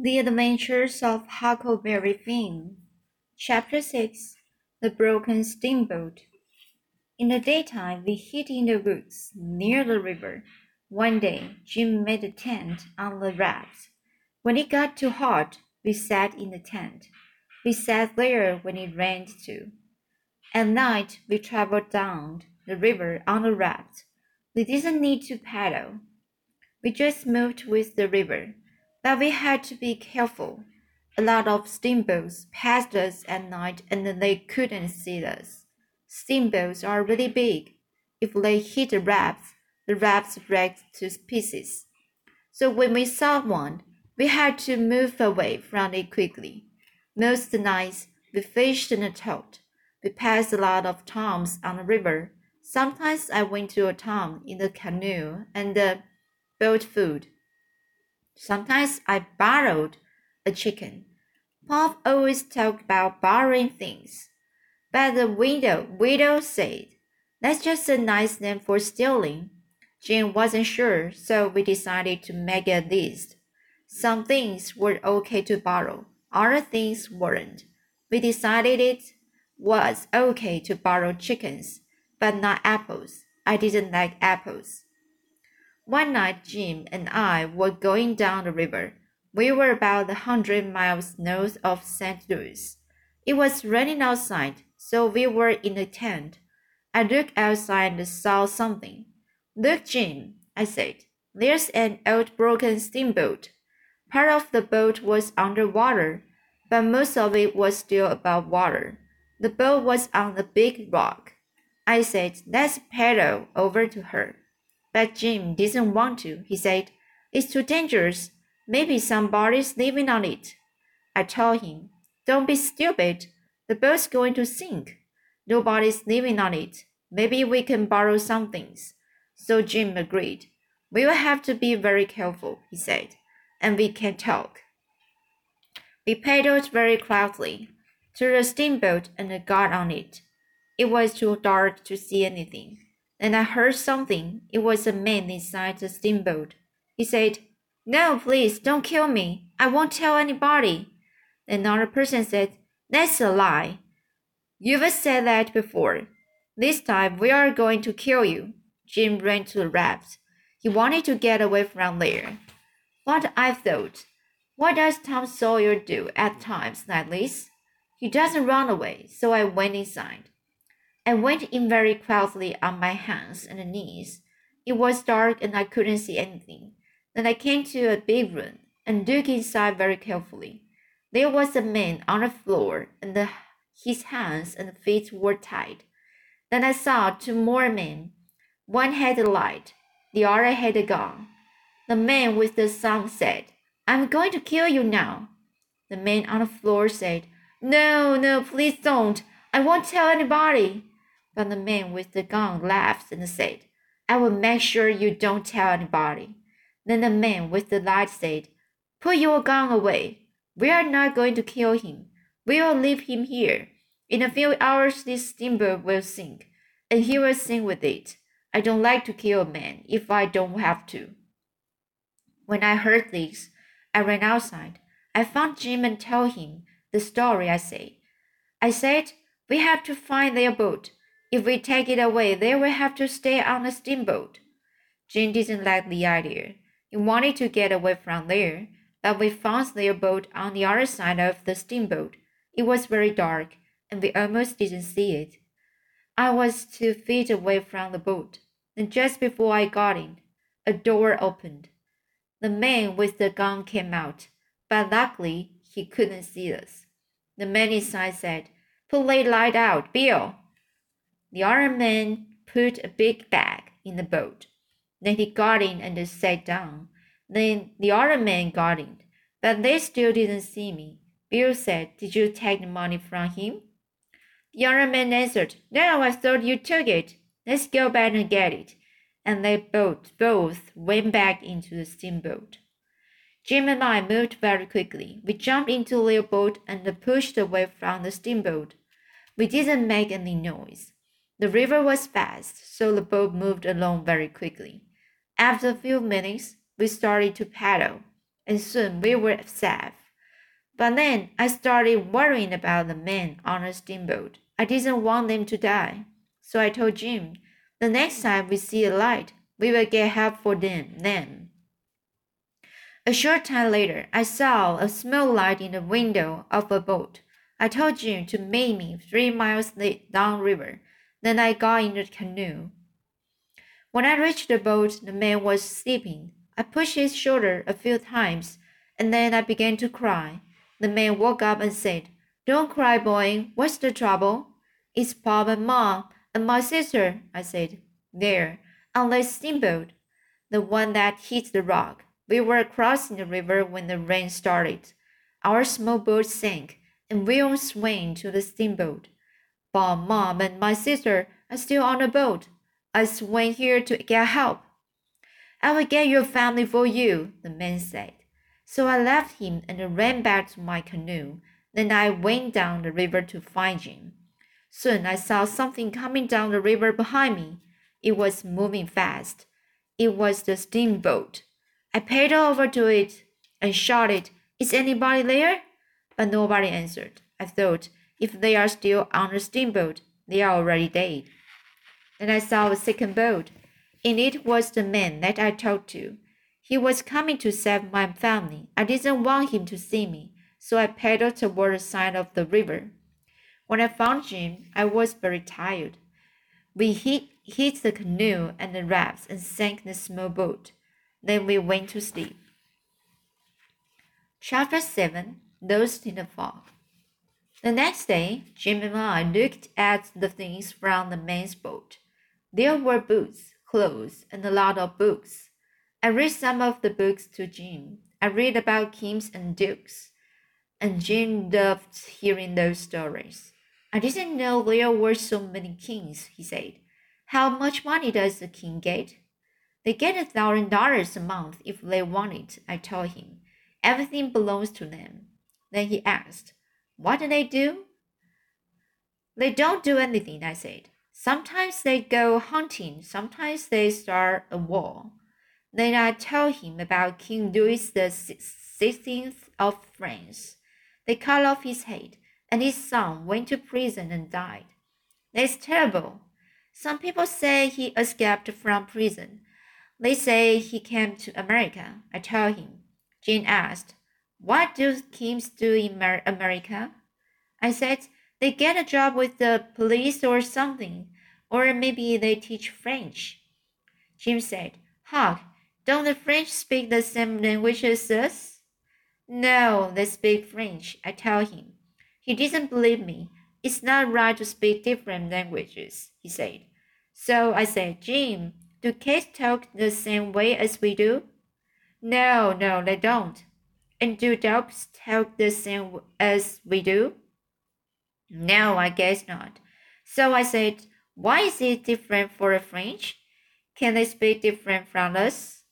The Adventures of Huckleberry Finn. Chapter 6 The Broken Steamboat. In the daytime, we hid in the woods near the river. One day, Jim made a tent on the raft. When it got too hot, we sat in the tent. We sat there when it rained too. At night, we traveled down the river on the raft. We didn't need to paddle. We just moved with the river but we had to be careful. A lot of steamboats passed us at night and they couldn't see us. Steamboats are really big. If they hit the rafts, the rafts break to pieces. So when we saw one, we had to move away from it quickly. Most nights we fished and towed. We passed a lot of towns on the river. Sometimes I went to a town in the canoe and uh, bought food. Sometimes I borrowed a chicken. Pop always talked about borrowing things. But the widow, widow said, that's just a nice name for stealing. Jim wasn't sure, so we decided to make a list. Some things were okay to borrow, other things weren't. We decided it was okay to borrow chickens, but not apples. I didn't like apples. One night, Jim and I were going down the river. We were about a hundred miles north of St. Louis. It was raining outside, so we were in a tent. I looked outside and saw something. Look, Jim, I said. There's an old broken steamboat. Part of the boat was under water, but most of it was still above water. The boat was on a big rock. I said, let's paddle over to her. But Jim didn't want to. He said, It's too dangerous. Maybe somebody's living on it. I told him, Don't be stupid. The boat's going to sink. Nobody's living on it. Maybe we can borrow some things. So Jim agreed. We will have to be very careful, he said, and we can talk. We paddled very quietly to the steamboat and got on it. It was too dark to see anything. Then I heard something. It was a man inside the steamboat. He said, No, please, don't kill me. I won't tell anybody. Another person said, That's a lie. You've said that before. This time we are going to kill you. Jim ran to the raft. He wanted to get away from there. What I thought, what does Tom Sawyer do at times like this? He doesn't run away, so I went inside. I went in very quietly on my hands and knees. It was dark and I couldn't see anything. Then I came to a big room and looked inside very carefully. There was a man on the floor and the, his hands and feet were tied. Then I saw two more men. One had a light, the other had a gun. The man with the gun said, I'm going to kill you now. The man on the floor said, No, no, please don't. I won't tell anybody. But the man with the gun laughed and said, I will make sure you don't tell anybody. Then the man with the light said, Put your gun away. We are not going to kill him. We will leave him here. In a few hours, this steamboat will sink, and he will sink with it. I don't like to kill a man if I don't have to. When I heard this, I ran outside. I found Jim and told him the story I said. I said, We have to find their boat. If we take it away, they will have to stay on the steamboat. Jim didn't like the idea. He wanted to get away from there, but we found their boat on the other side of the steamboat. It was very dark, and we almost didn't see it. I was two feet away from the boat, and just before I got in, a door opened. The man with the gun came out, but luckily he couldn't see us. The man inside said, Put the light out, Bill. The other man put a big bag in the boat. Then he got in and sat down. Then the other man got in, but they still didn't see me. Bill said, Did you take the money from him? The other man answered, No, I thought you took it. Let's go back and get it. And they both both went back into the steamboat. Jim and I moved very quickly. We jumped into the boat and pushed away from the steamboat. We didn't make any noise. The river was fast, so the boat moved along very quickly. After a few minutes, we started to paddle. and soon we were safe. But then I started worrying about the men on the steamboat. I didn't want them to die. So I told Jim, the next time we see a light, we will get help for them then. A short time later, I saw a small light in the window of a boat. I told Jim to meet me three miles downriver. Then I got in the canoe. When I reached the boat, the man was sleeping. I pushed his shoulder a few times, and then I began to cry. The man woke up and said, Don't cry, boy. What's the trouble? It's Pop and Ma and my sister, I said. There, on that steamboat, the one that hit the rock. We were crossing the river when the rain started. Our small boat sank, and we all swam to the steamboat. Pop, Mom, and my sister are still on the boat. I swam here to get help. I will get your family for you, the man said. So I left him and ran back to my canoe. Then I went down the river to find Jim. Soon I saw something coming down the river behind me. It was moving fast. It was the steamboat. I paddled over to it and shouted, Is anybody there? But nobody answered. I thought, if they are still on the steamboat, they are already dead. Then I saw a second boat. In it was the man that I talked to. He was coming to save my family. I didn't want him to see me, so I paddled toward the side of the river. When I found Jim, I was very tired. We hit, hit the canoe and the rafts and sank the small boat. Then we went to sleep. Chapter 7 Lost in the Fog The next day, Jim and I looked at the things from the man's boat. There were boots, clothes, and a lot of books. I read some of the books to Jim. I read about kings and dukes, and Jim loved hearing those stories. I didn't know there were so many kings, he said. How much money does the king get? They get a thousand dollars a month if they want it, I told him. Everything belongs to them. Then he asked, What do they do? They don't do anything, I said. Sometimes they go hunting, sometimes they start a war. Then I tell him about King Louis the Sixteenth of France. They cut off his head, and his son went to prison and died. That's terrible. Some people say he escaped from prison. They say he came to America. I tell him. Jim asked, What do kings do in America? I said, they get a job with the police or something, or maybe they teach French. Jim said, Huck, don't the French speak the same language as us? No, they speak French, I tell him. He didn't believe me. It's not right to speak different languages, he said. So I said, Jim, do cats talk the same way as we do? No, no, they don't. And do dogs talk the same as we do? No, I guess not. So I said, Why is it different for the French? Can they speak different from us?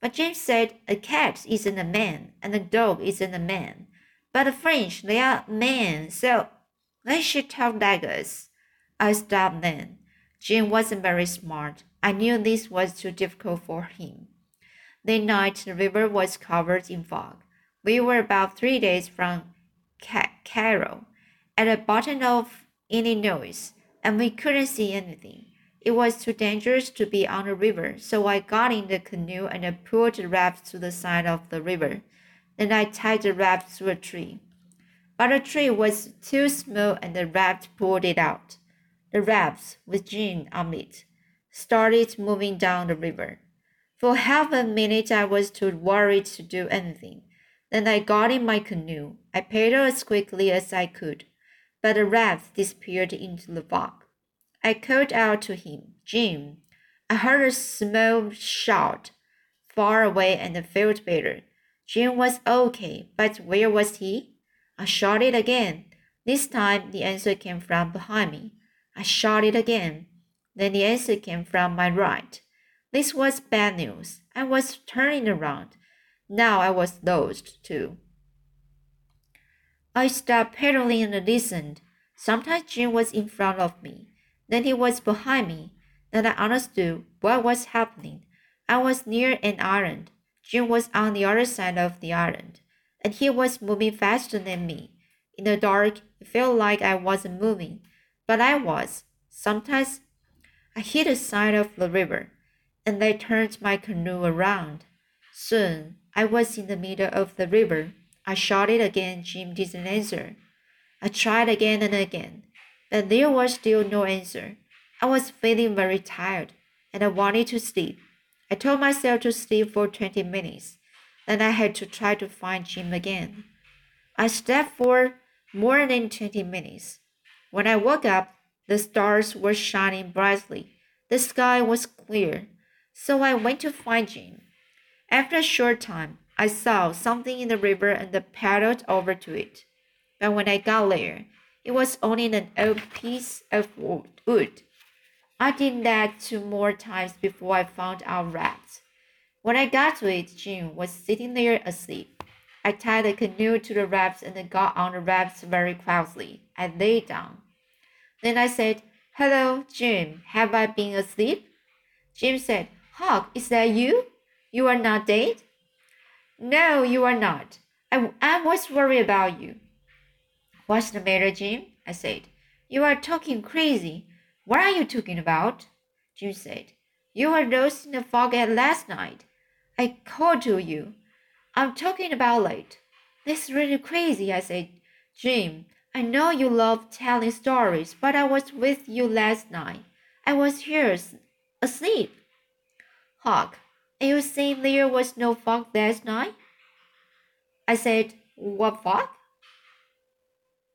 But Jim said, A cat isn't a man, and a dog isn't a man. But the French, they are men, so they should talk like us. I stopped then. Jim wasn't very smart. I knew this was too difficult for him. That night, the river was covered in fog. We were about three days from Cairo at the bottom of Illinois, and we couldn't see anything. It was too dangerous to be on the river, so I got in the canoe and I pulled the raft to the side of the river. Then I tied the raft to a tree. But the tree was too small and the raft pulled it out. The raft, with Jim on it, started moving down the river. For half a minute I was too worried to do anything. Then I got in my canoe. I paddled as quickly as I could but the raft disappeared into the fog. I called out to him, Jim. I heard a small shout far away and felt better. Jim was okay, but where was he? I shouted again. This time the answer came from behind me. I shouted again. Then the answer came from my right. This was bad news. I was turning around. Now I was lost too. I stopped paddling and listened. Sometimes Jim was in front of me, then he was behind me. Then I understood what was happening. I was near an island. Jim was on the other side of the island, and he was moving faster than me. In the dark, it felt like I wasn't moving, but I was. Sometimes I hit the side of the river, and I turned my canoe around. Soon I was in the middle of the river. I shouted again. Jim didn't answer. I tried again and again, but there was still no answer. I was feeling very tired, and I wanted to sleep. I told myself to sleep for 20 minutes. Then I had to try to find Jim again. I slept for more than 20 minutes. When I woke up, the stars were shining brightly. The sky was clear. So I went to find Jim. After a short time, I saw something in the river and paddled over to it. But when I got there, it was only an old piece of wood. I did that two more times before I found our raft. When I got to it, Jim was sitting there asleep. I tied the canoe to the raft and got on the raft very quietly. I lay down. Then I said, Hello, Jim. Have I been asleep? Jim said, Huck, is that you? You are not dead? No, you are not. I, I was worried about you. What's the matter, Jim? I said. You are talking crazy. What are you talking about? Jim said. You were lost in the fog last night. I called to you. I'm talking about it. This is really crazy, I said. Jim, I know you love telling stories, but I was with you last night. I was here asleep. Huck, you saying there was no fog last night? I said, What fog?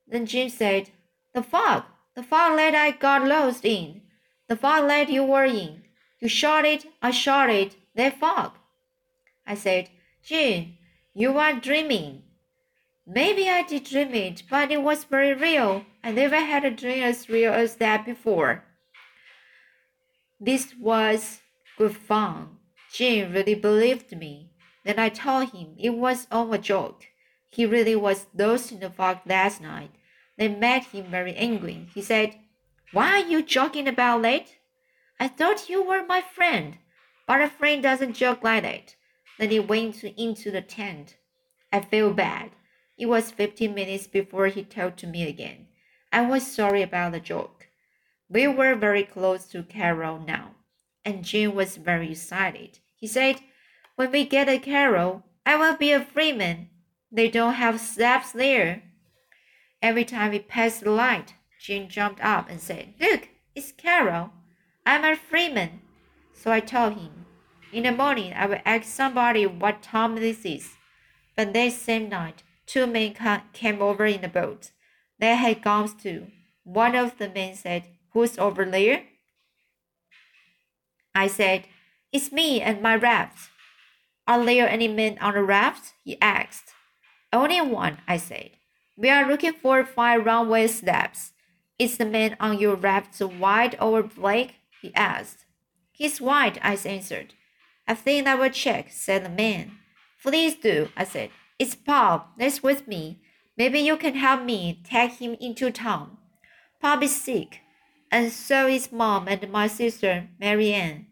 Then Jim said, The fog, the fog that I got lost in, the fog that you were in. You shot it, I shot it, that fog. I said, Jim, you are dreaming. Maybe I did dream it, but it was very real. I never had a dream as real as that before. This was good fun. Jim really believed me. Then I told him it was all a joke. He really was lost in the fog last night. They made him very angry. He said, Why are you joking about it? I thought you were my friend, but a friend doesn't joke like that. Then he went into the tent. I feel bad. It was 15 minutes before he talked to me again. I was sorry about the joke. We were very close to Cairo now, and Jim was very excited. He said, When we get to Cairo, I will be a freeman. They don't have steps there. Every time we passed the light, Jim jumped up and said, Look, it's Cairo. I'm a freeman. So I told him, In the morning, I will ask somebody what time this is. But that same night, two men came over in a boat. They had guns too. One of the men said, Who's over there? I said, It's me and my raft. Are there any men on the raft? He asked. Only one, I said. We are looking for five runway steps. Is the man on your raft white or black? He asked. He's white, I answered. I think I will check, said the man. Please do, I said. It's Pop. That's with me. Maybe you can help me take him into town. Pop is sick, and so is Mom and my sister, Marianne.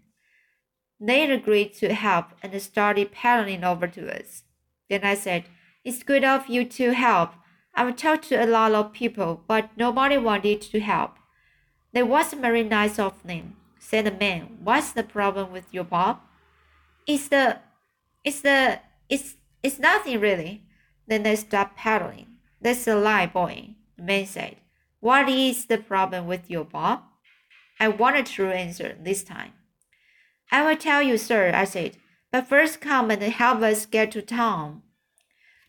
They agreed to help and started paddling over to us. Then I said, It's good of you to help. I've talked to a lot of people, but nobody wanted to help. That wasn't very nice of them, said the man. What's the problem with your Pop? It's the, it's the, it's it's nothing really. Then they stopped paddling. That's a lie, boy, the man said. What is the problem with your Pop? I wanted to answer this time. I will tell you, sir, I said. But first come and help us get to town.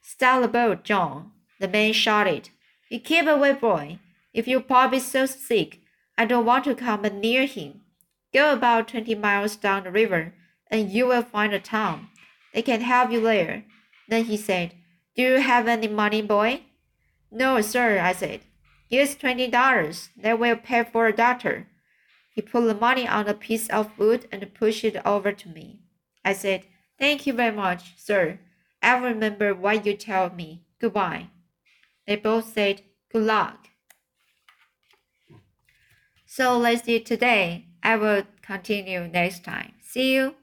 Stop the boat, John, the man shouted. You keep away, boy. If your Pop is so sick, I don't want to come near him. Go about twenty miles down the river, and you will find a town. They can help you there. Then he said, Do you have any money, boy? No, sir, I said. Here's twenty dollars. That will pay for a doctor. He put the money on a piece of wood and pushed it over to me. I said, Thank you very much, sir. I'll remember what you tell me. Goodbye. They both said, Good luck. So let's do today. I will continue next time. See you.